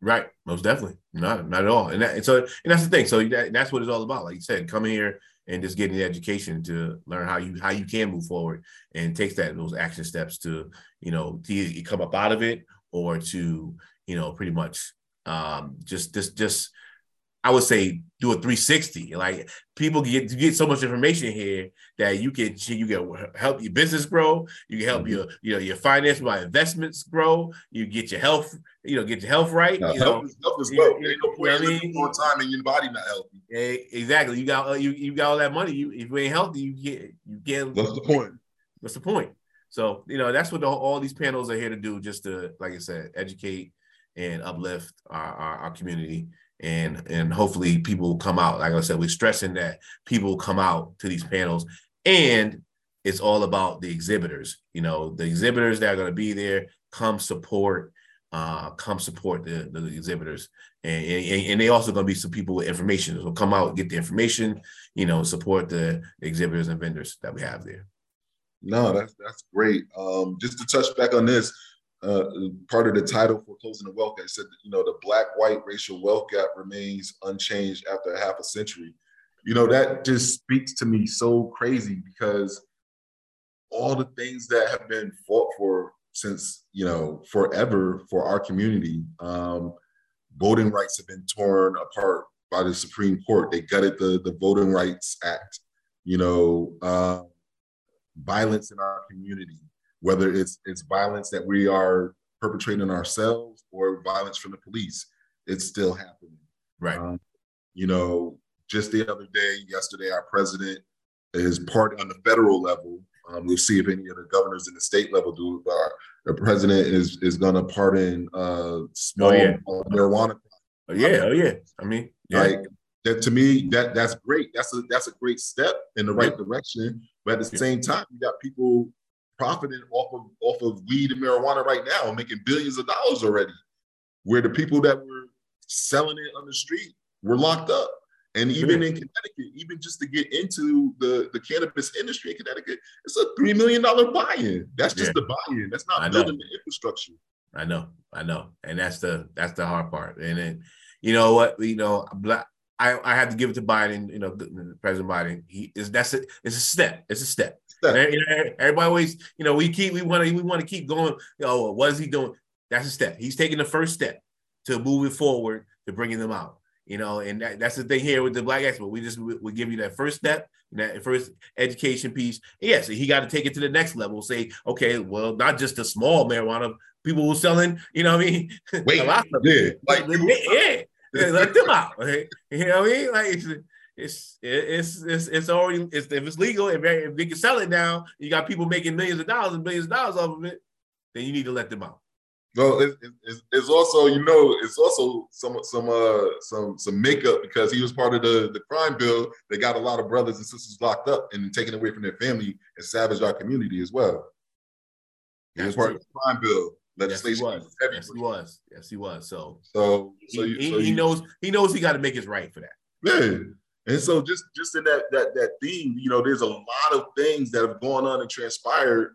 Right, most definitely, not not at all. And that and so and that's the thing. So that, that's what it's all about. Like you said, coming here and just getting the education to learn how you how you can move forward and take that those action steps to you know to come up out of it or to you know pretty much um, just just just I would say do a 360. Like people get get so much information here that you can you can help your business grow, you can help mm-hmm. your you know your finance by investments grow, you get your health, you know, get your health right. No, you health, know, is, health is well. You, no point you know I mean? on time and your body not healthy. exactly. You got uh, you you got all that money. You if you ain't healthy, you get you get. What's the point? What's the point? So you know that's what the, all these panels are here to do, just to like I said, educate and uplift our, our, our community and and hopefully people will come out. Like I said, we're stressing that people will come out to these panels, and it's all about the exhibitors. You know, the exhibitors that are going to be there come support, uh, come support the, the exhibitors, and, and, and they also going to be some people with information. So come out, get the information, you know, support the exhibitors and vendors that we have there. No, that's that's great. Um, just to touch back on this, uh, part of the title for closing the wealth gap said, that, you know, the black-white racial wealth gap remains unchanged after half a century. You know, that just speaks to me so crazy because all the things that have been fought for since, you know, forever for our community, um, voting rights have been torn apart by the Supreme Court. They gutted the, the Voting Rights Act, you know, uh, violence in our community whether it's it's violence that we are perpetrating ourselves or violence from the police, it's still happening. Right. Um, you know, just the other day, yesterday, our president is part on the federal level. Um, we'll see if any of the governors in the state level do. But our, the president is is going to pardon uh, small oh, yeah. marijuana. Oh yeah, oh yeah. I mean, yeah. like that to me, that that's great. That's a that's a great step in the right direction. But at the same time, you got people profiting off of off of weed and marijuana right now, making billions of dollars already. Where the people that were selling it on the street were locked up. And even in Connecticut, even just to get into the, the cannabis industry in Connecticut, it's a three million dollar buy-in. That's just yeah. the buy-in. That's not building the infrastructure. I know, I know, and that's the that's the hard part. And then, you know what, you know, black. I, I have to give it to Biden. You know, President Biden. He is that's it. It's a step. It's a step. Everybody always, you know, we keep we want to we want to keep going. Oh, what is he doing? That's a step. He's taking the first step to moving forward to bringing them out. You know, and that, that's the thing here with the Black Expo. We just we, we give you that first step, that first education piece. Yes, he got to take it to the next level. Say, okay, well, not just the small marijuana people who selling. You know what I mean? *laughs* Wait, a lot of yeah, like yeah, yeah, let them out. You know what I mean? Like it's it's it's it's already it's, if it's legal if, if they can sell it now, you got people making millions of dollars and billions of dollars off of it, then you need to let them out. No, it, it, it's also you know it's also some some uh some some makeup because he was part of the the crime bill that got a lot of brothers and sisters locked up and taken away from their family and savaged our community as well. He was part of the crime bill legislation. Yes, he was. Yes, he was. Yes, he was. So so so, he, so he knows he knows he got to make his right for that. Yeah. And so just just in that that that theme, you know, there's a lot of things that have gone on and transpired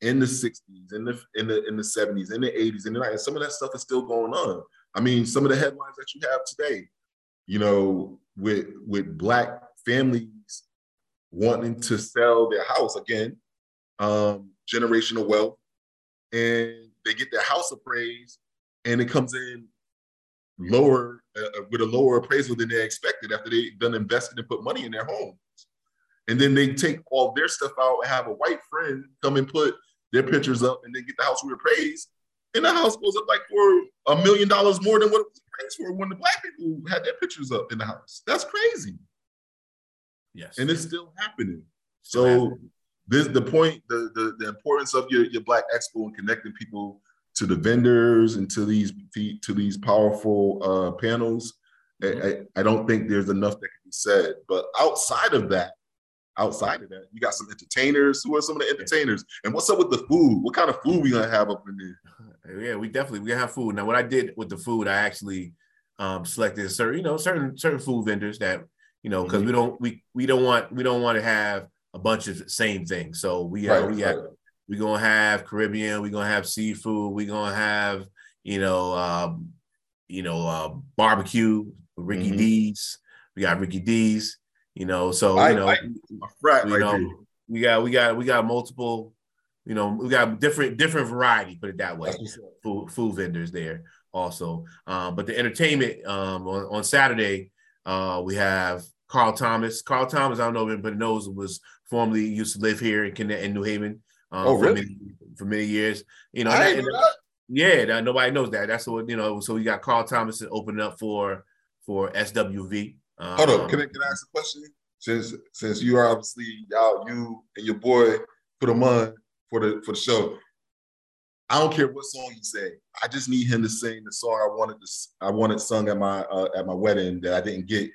in the 60s, in the in the in the 70s, in the 80s, and, and some of that stuff is still going on. I mean, some of the headlines that you have today, you know, with with black families wanting to sell their house again, um, generational wealth, and they get their house appraised, and it comes in lower uh, with a lower appraisal than they expected after they done invested and put money in their homes. And then they take all their stuff out and have a white friend come and put their pictures up and then get the house reappraised. And the house goes up like for a million dollars more than what it was appraised for when the black people had their pictures up in the house. That's crazy. Yes. And it's still happening. Still so happening. this the point, the, the the importance of your, your Black Expo and connecting people to the vendors and to these to these powerful uh, panels. I, I, don't think there's enough that can be said. But outside of that, outside of that, you got some entertainers. Who are some of the entertainers? And what's up with the food? What kind of food we gonna have up in there? *laughs* Yeah, we definitely we have food. Now, what I did with the food, I actually um, selected certain, you know, certain certain food vendors that you know, because mm-hmm. we don't we we don't want we don't want to have a bunch of the same things. So we uh, right, we right. We're gonna have Caribbean. We're gonna have seafood. We're gonna have you know um, you know uh, barbecue. Ricky mm-hmm. D's. We got Ricky D's. You know, so I, you know, I, right, you know, we got we got we got multiple. You know, we got different different variety. Put it that way. Food, food vendors there also. Um, but the entertainment um, on, on Saturday, Uh, we have Carl Thomas. Carl Thomas, I don't know if anybody knows, was formerly used to live here in Connecticut, in New Haven. Um, Oh, for really? many, for many years. You know, I that- that. yeah, that, nobody knows that. That's what you know. So we got Carl Thomas opening up for for SWV. Um, Hold up, can I, can I ask a question? Since since you are obviously y'all, you and your boy put them on for the for the show. I don't care what song you say. I just need him to sing the song I wanted to I wanted sung at my uh, at my wedding that I didn't get.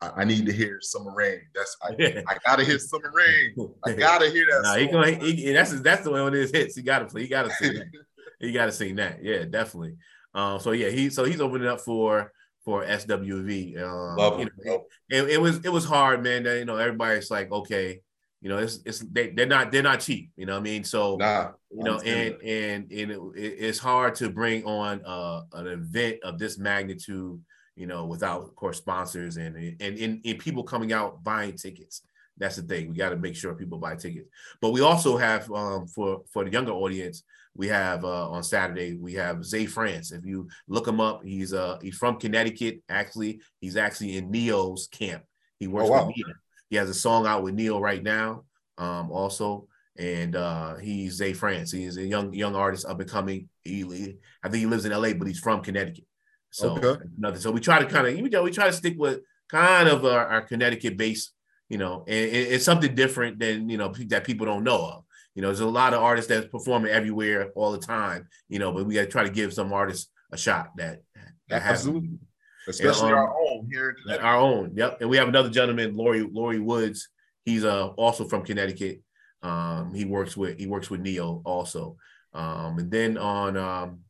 I, need to hear Summer Rain. That's I, I gotta hear Summer Rain. I *laughs* gotta hear that. Nah, he gonna he, that's that's the one of his hits. He got to play. He got to sing that. *laughs* He got to sing that. Yeah, definitely. Um, so yeah, he so he's opening up for for SWV. Um, Love you him. know, it, it was it was hard, man. That, you know, everybody's like, okay, you know, it's it's they, they're not they're not cheap. You know what I mean? So Nah, you know, and and and it, it- it's hard to bring on uh, an event of this magnitude, you know, without of course sponsors and and and, and people coming out buying tickets. That's the thing. We got to make sure people buy tickets. But we also have um, for for the younger audience, we have uh, on Saturday we have Zae France. If you look him up, he's uh he's from Connecticut. Actually, he's actually in Ne-Yo's camp. He works Oh, wow. with Ne-Yo. He has a song out with Neo right now. Um, also, and uh, he's Zae France. He's a young young artist, up and coming. He, he- I think he lives in LA, but he's from Connecticut. So Okay. nothing. So we try to kind of, you know, we try to stick with kind of our, our Connecticut base, you know, and it- it's something different than you know that people don't know of. You know, there's a lot of artists that's performing everywhere all the time, you know, but we got to try to give some artists a shot that, that Absolutely. Especially um, our own here our own. Yep. And we have another gentleman, Lori Lori Woods. He's uh also from Connecticut. Um, he works with he works with Ne-Yo also. Um, and then on um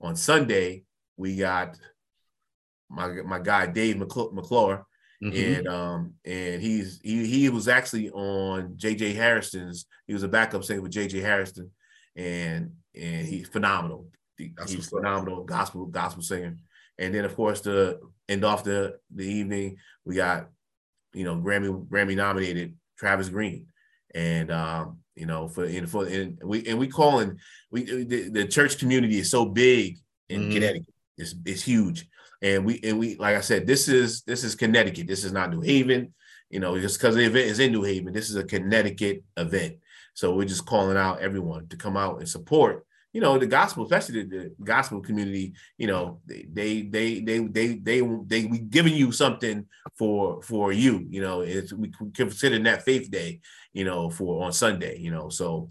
on Sunday we got my my guy Dave McClure, McClure Mhm. and um and he's he he was actually on JJ Hairston's. He was a backup singer with JJ Harrison, and and he's phenomenal. He- he's phenomenal gospel gospel singer. And then of course the end off the the evening we got you know Grammy Grammy nominated Travis Greene, and um you know for in for and we and we calling we the, the church community is so big in Mhm. Connecticut. It's it's huge and we and we like I said, this is this is Connecticut. This is not New Haven. You know, just because the event is in New Haven, this is a Connecticut event. So we're just calling out everyone to come out and support. You know, the gospel, especially the, the gospel community. You know, they they they they they they they we giving you something for for you. You know, it's we consider that Faith Day. You know, for on Sunday. You know, so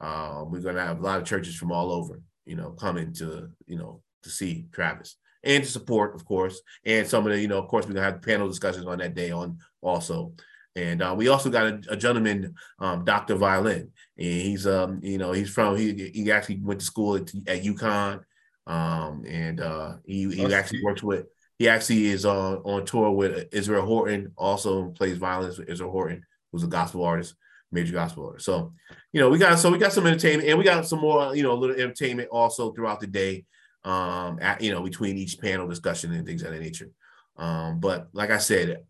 uh, we're gonna have a lot of churches from all over. You know, coming to you know to see Travis and to support, of course, and some of the, you know, of course, we're gonna have panel discussions on that day on also. And uh, we also got a, a gentleman, um, Dr. Violin, and he's um, you know, he's from he he actually went to school at, at UConn, um, and uh, he he That's actually works with he actually is on on tour with Israel Houghton, also plays violins with Israel Houghton, who's a gospel artist, major gospel artist. So, you know, we got so we got some entertainment, and we got some more, you know, a little entertainment also throughout the day um at, you know between each panel discussion and things of that nature um but like i said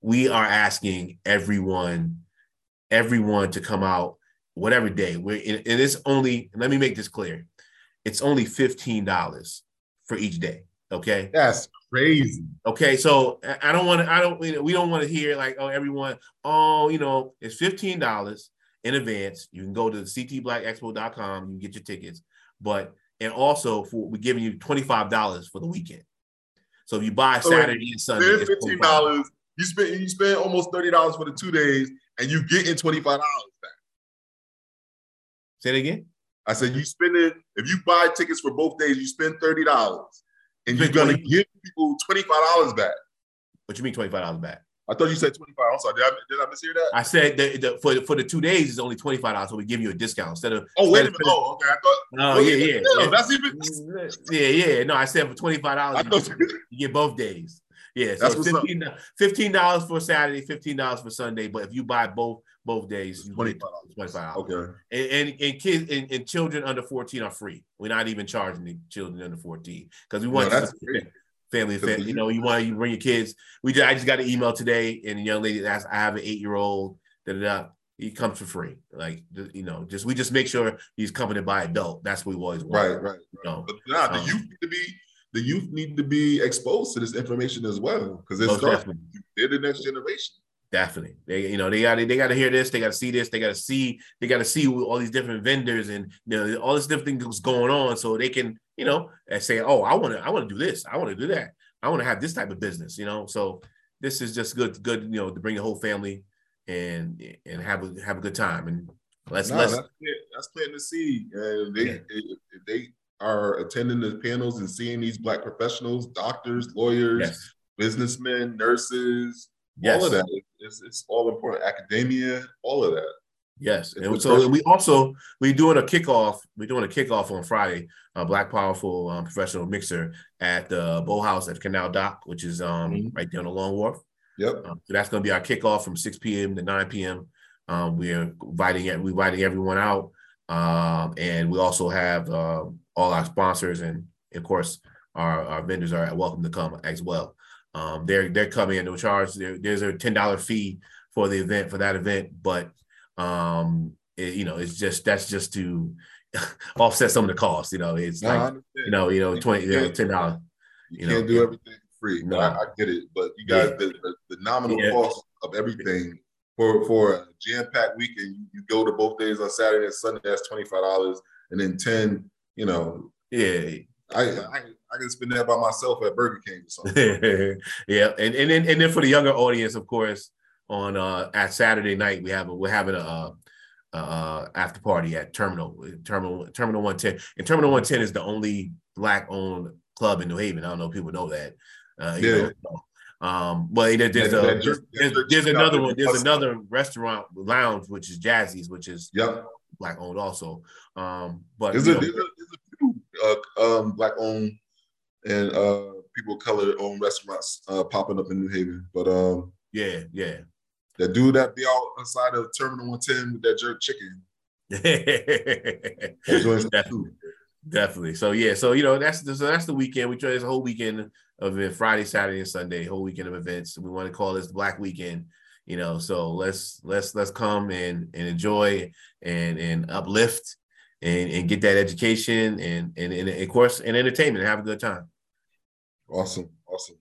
we are asking everyone everyone to come out whatever day we're in and it's only let me make this clear it's only $15 for each day okay That's crazy. Okay, so I- don't want to. I don't. We don't want to hear like, oh, everyone. Oh, you know, it's fifteen dollars in advance. You can go to ctblackexpo.com. You can get your tickets, but and also for we're giving you twenty five dollars for the weekend. So if you buy So Saturday and Sunday, Spend fifteen $25. You spend you spend almost thirty dollars for the two days, and you getting twenty five dollars back. Say it again. I said you spend it if you buy tickets for both days, you spend thirty dollars, and you're gonna 20 give people twenty five dollars back. What you mean twenty five dollars back? I thought you said twenty five. I'm sorry. Did I, did I mishear that? I said that the, for the, for the two days it's only twenty five dollars, so we give you a discount instead of. oh wait a minute. Oh okay. I thought. Oh yeah, yeah, yeah, yeah. That's even. *laughs* Yeah, yeah. No, I said for twenty five dollars, thought. you get both days. Yeah, so That's what's up. 15 dollars for Saturday, fifteen dollars for Sunday. But if you buy both both days, you Twenty get five dollars. twenty five dollars. Okay. And, and and kids and, and children under fourteen are free. We're not even charging the children under fourteen because we want No, that's to- family. Because Fam- you know, you want you bring your kids. We just, I just got an email today, and a young lady asked, "I have an eight year old." Da da da. He comes for free. Like you know, just we just make sure he's accompanied by adult. That's what we always want. Right. Right. You know. But nah, the Um, youth need to be the youth need to be exposed to this information as well because it's they're the next generation. Definitely, they you know they got they got to hear this, they got to see this, they got to see they got to see all these different vendors and you know all this different things going on, so they can you know and say, oh, I want to I want to do this, I want to do that, I want to have this type of business, you know. So this is just good, good, you know, to bring the whole family and and have a have a good time and let's no, let's that's, that's planting the seed. And uh, they yeah. if they are attending the panels and seeing these black professionals, doctors, lawyers, yes. businessmen, nurses, yes. all of that. It's, it's all important. Academia, all of that. Yes, and so we also we doing a kickoff. We're doing a kickoff on Friday. A Black Powerful um, Professional Mixer at the Boathouse at Canal Dock, which is um, mm-hmm. right there on the Long Wharf. Yep. Um, so that's going to be our kickoff from 6 p.m. to 9 p.m. Um, we're inviting we inviting everyone out, um, and we also have uh, all our sponsors and of course our, our vendors are welcome to come as well. Um, they're they're coming in no charge. There, there's a ten dollar fee for the event for that event, but um, it, you know it's just that's just to *laughs* offset some of the costs. You know, it's no, like you know you know twenty you know, ten dollars. You, you, can't know, do everything free. No, I, I, get it, but you guys yeah. the, the, the, nominal yeah. cost of everything for for a jam packed weekend. You, you go to both days on Saturday and Sunday. That's twenty five dollars, and then ten. You know, yeah. I, I I can spend that by myself at Burger King or something. *laughs* yeah, and and then and then for the younger audience, of course, on uh at Saturday night we have a, we're having a uh, uh after party at Terminal Terminal Terminal One Ten, and Terminal One Ten is the only black owned club in New Haven. I don't know if people know that. Uh, yeah. Know, um, but there's, there's, a, there's, there's, there's another one. There's another restaurant lounge which is Jazzy's, which is yep. black owned also. Um, but there's, a, there's, a, there's a few uh, um, black owned and uh, people of color owned restaurants uh, popping up in New Haven. But um, yeah, yeah, that dude that be out outside of Terminal One Ten with that jerk chicken. *laughs* definitely, definitely. So yeah, so you know that's the, so that's the weekend. We try this whole weekend of it, Friday, Saturday, and Sunday, whole weekend of events. We want to call this Black Weekend. You know, so let's let's let's come and and enjoy and and uplift and, and get that education and, and, and of course and entertainment and have a good time. Awesome. Awesome.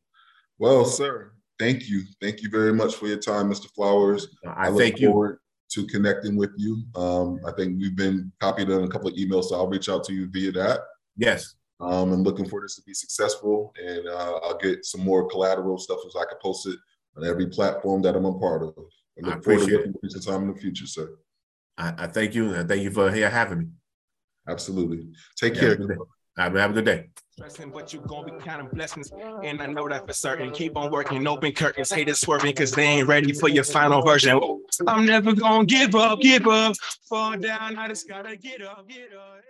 Well, sir, thank you. Thank you very much for your time, Mr. Flowers. I, I thank you. To connecting with you. Um, I think we've been copied on a couple of emails, so I'll reach out to you via that. Yes. Um, I'm looking for this to be successful, and uh, I'll get some more collateral stuff so I can post it on every platform that I'm a part of. I look I forward to working with you sometime in the future, sir. I, I, thank you, and thank you for here having me. Absolutely. Take yeah, care. Have a good day. Stressing, but you gonna be counting blessings, and I know that for certain. Keep on working, open curtains, haters swerving, cause they ain't ready for your final version. I'm never gonna give up, give up, fall down. I just gotta get up, get up.